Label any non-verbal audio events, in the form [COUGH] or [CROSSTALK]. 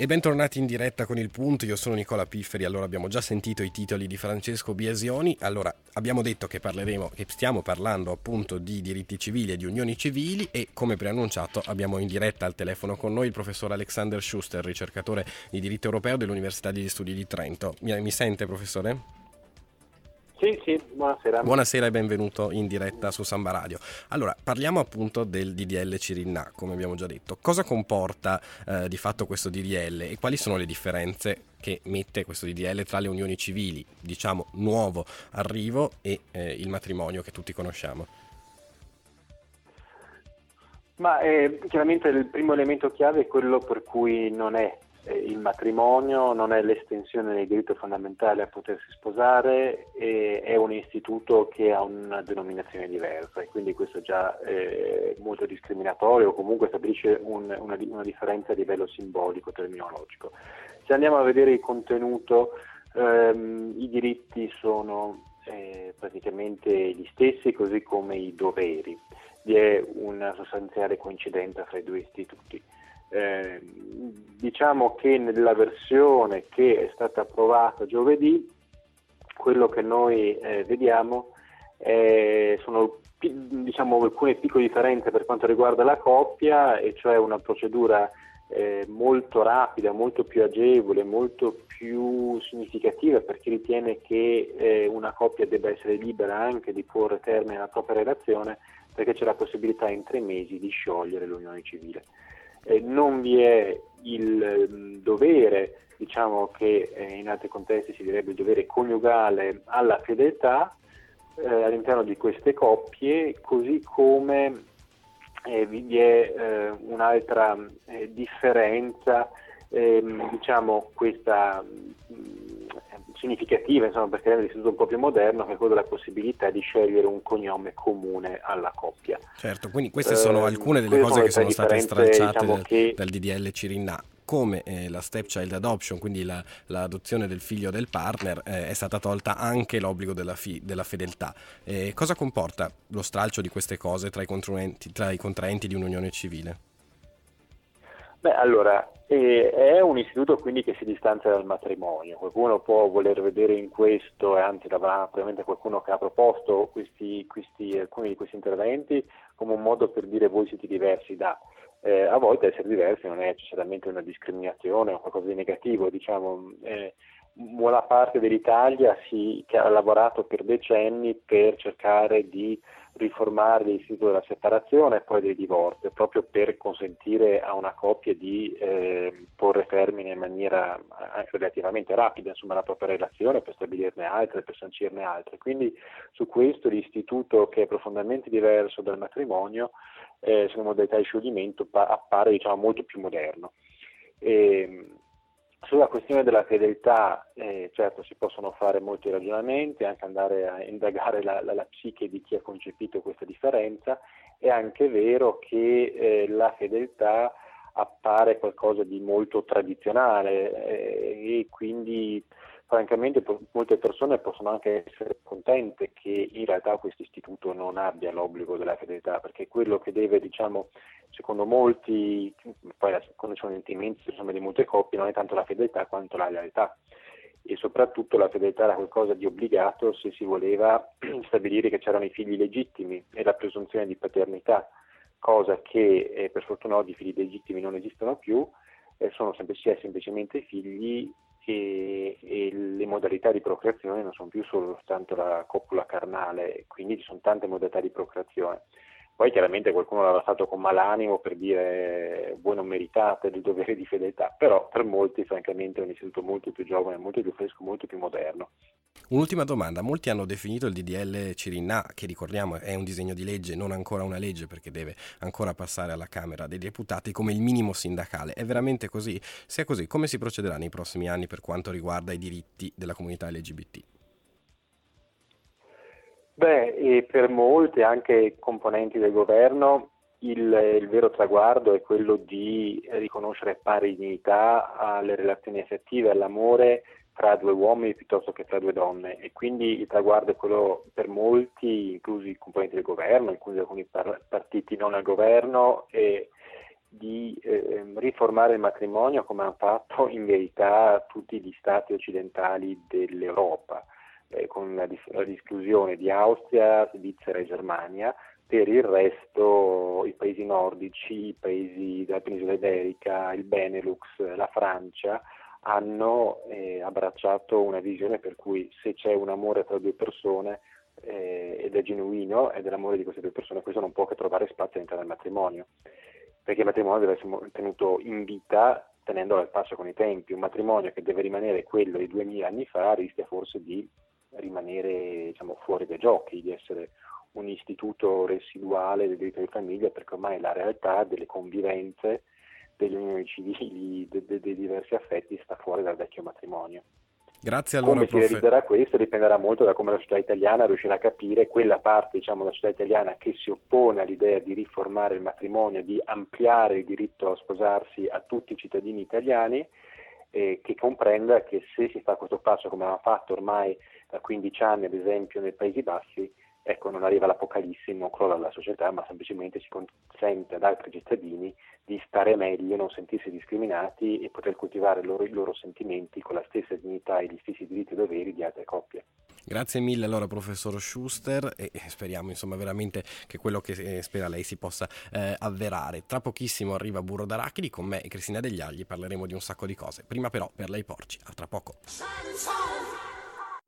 E bentornati in diretta con il punto, io sono Nicola Pifferi, allora abbiamo già sentito i titoli di Francesco Biasioni, allora abbiamo detto che parleremo, che stiamo parlando appunto di diritti civili e di unioni civili e come preannunciato abbiamo in diretta al telefono con noi il professor Alexander Schuster, ricercatore di diritto europeo dell'Università degli Studi di Trento. Mi, mi sente professore? Sì, sì, buonasera. Buonasera e benvenuto in diretta su Samba Radio. Allora, parliamo appunto del DDL Cirinna, come abbiamo già detto. Cosa comporta eh, di fatto questo DDL e quali sono le differenze che mette questo DDL tra le unioni civili, diciamo nuovo arrivo, e eh, il matrimonio che tutti conosciamo? Ma eh, chiaramente il primo elemento chiave è quello per cui non è il matrimonio non è l'estensione del diritto fondamentale a potersi sposare, è un istituto che ha una denominazione diversa e quindi questo già è molto discriminatorio o comunque stabilisce un, una, una, differenza a livello simbolico, terminologico. Se andiamo a vedere il contenuto, ehm, i diritti sono eh, praticamente gli stessi, così come i doveri. Vi è una sostanziale coincidenza fra i due istituti. Eh, diciamo che nella versione che è stata approvata giovedì, quello che noi eh, vediamo eh, sono diciamo, alcune piccole differenze per quanto riguarda la coppia, e cioè una procedura eh, molto rapida, molto più agevole, molto più significativa per chi ritiene che eh, una coppia debba essere libera anche di porre termine alla propria relazione, perché c'è la possibilità in tre mesi di sciogliere l'unione civile eh, non vi è il mm, dovere, diciamo che eh, in altri contesti si direbbe il dovere coniugale alla fedeltà eh, all'interno di queste coppie, così come eh, vi è eh, un'altra eh, differenza, ehm, diciamo questa significativa, insomma, perché rende l'istituto un po' più moderno, che è quello della possibilità di scegliere un cognome comune alla coppia. Certo, quindi queste sono eh, alcune delle cose che sono state stralciate diciamo dal, che... dal DDL Cirinna come eh, la stepchild adoption, quindi la, l'adozione del figlio del partner, eh, è stata tolta anche l'obbligo della, fi- della fedeltà. Eh, cosa comporta lo stralcio di queste cose tra i, tra i contraenti di un'unione civile? Beh, allora, eh, è un istituto quindi che si distanzia dal matrimonio. Qualcuno può voler vedere in questo, e anzi avrà probabilmente qualcuno che ha proposto questi, questi, alcuni di questi interventi come un modo per dire voi siete diversi da. Eh, a volte essere diversi non è necessariamente una discriminazione o qualcosa di negativo, diciamo. Eh, buona parte dell'Italia si, che ha lavorato per decenni per cercare di riformare l'istituto della separazione e poi del divorzio, proprio per consentire a una coppia di eh, porre termine in maniera eh, relativamente rapida insomma, la propria relazione, per stabilirne altre, per sancirne altre. Quindi su questo l'istituto che è profondamente diverso dal matrimonio, eh, sulle modalità di scioglimento, appare diciamo, molto più moderno. E, sulla questione della fedeltà, eh, certo si possono fare molti ragionamenti, anche andare a indagare la, la, la, psiche di chi ha concepito questa differenza, è anche vero che eh, la fedeltà appare qualcosa di molto tradizionale eh, e quindi francamente molte persone possono anche essere contente che in realtà questo istituto non abbia l'obbligo della fedeltà, perché quello che deve, diciamo, secondo molti, poi quando ci sono sentimenti insomma, di molte coppie, non è tanto la fedeltà quanto la lealtà. E soprattutto la fedeltà era qualcosa di obbligato se si voleva [CLEARS THROAT] stabilire che c'erano i figli legittimi e la presunzione di paternità, cosa che eh, per fortuna oggi i figli legittimi non esistono più, eh, sono semplici, semplicemente figli e, le modalità di procreazione non sono più soltanto la copula carnale, quindi ci sono tante modalità di procreazione. Poi chiaramente qualcuno l'aveva fatto con malanimo per dire voi non meritate del dovere di fedeltà, però per molti francamente è un istituto molto più giovane, molto più fresco, molto più moderno. Un'ultima domanda, molti hanno definito il DDL Cirinna, che ricordiamo è un disegno di legge, non ancora una legge perché deve ancora passare alla Camera dei Deputati, come il minimo sindacale. È veramente così? Se è così, come si procederà nei prossimi anni per quanto riguarda i diritti della comunità LGBT? Beh, per molti, anche componenti del governo, il, il, vero traguardo è quello di riconoscere pari dignità alle relazioni affettive, all'amore tra due uomini piuttosto che tra due donne. E quindi il traguardo è quello per molti, inclusi i componenti del governo, inclusi alcuni par- partiti non al governo, e, di eh, riformare il matrimonio come hanno fatto in verità tutti gli stati occidentali dell'Europa, eh, con la, la disclusione di Austria, Svizzera e Germania, per il resto i paesi nordici, i paesi della penisola iberica, il Benelux, la Francia hanno eh, abbracciato una visione per cui se c'è un amore tra due persone eh, ed è genuino è l'amore di queste due persone, questo non può che trovare spazio all'interno del matrimonio, perché il matrimonio deve essere tenuto in vita tenendolo al passo con i tempi. Un matrimonio che deve rimanere quello di duemila anni fa rischia forse di rimanere diciamo, fuori dai giochi, di essere un istituto residuale del diritto di famiglia, perché ormai la realtà delle convivenze, delle unioni civili, dei de, de diversi affetti sta fuori dal vecchio matrimonio. Grazie allora, come si realizzerà questo dipenderà molto da come la società italiana riuscirà a capire quella parte diciamo, della società italiana che si oppone all'idea di riformare il matrimonio, di ampliare il diritto a sposarsi a tutti i cittadini italiani, eh, che comprenda che se si fa questo passo come ha fatto ormai da 15 anni ad esempio nei Paesi Bassi, ecco, non arriva l'apocalisse, non crolla la società, ma semplicemente si consente ad altri cittadini di stare meglio, non sentirsi discriminati e poter coltivare loro, i loro sentimenti con la stessa dignità e gli stessi diritti e doveri di altre coppie. Grazie mille allora professor Schuster e speriamo insomma veramente che quello che eh, spera lei si possa eh, avverare. Tra pochissimo arriva Burro d'Arachidi con me e Cristina Degli Agli parleremo di un sacco di cose. Prima però per lei porci, a tra poco.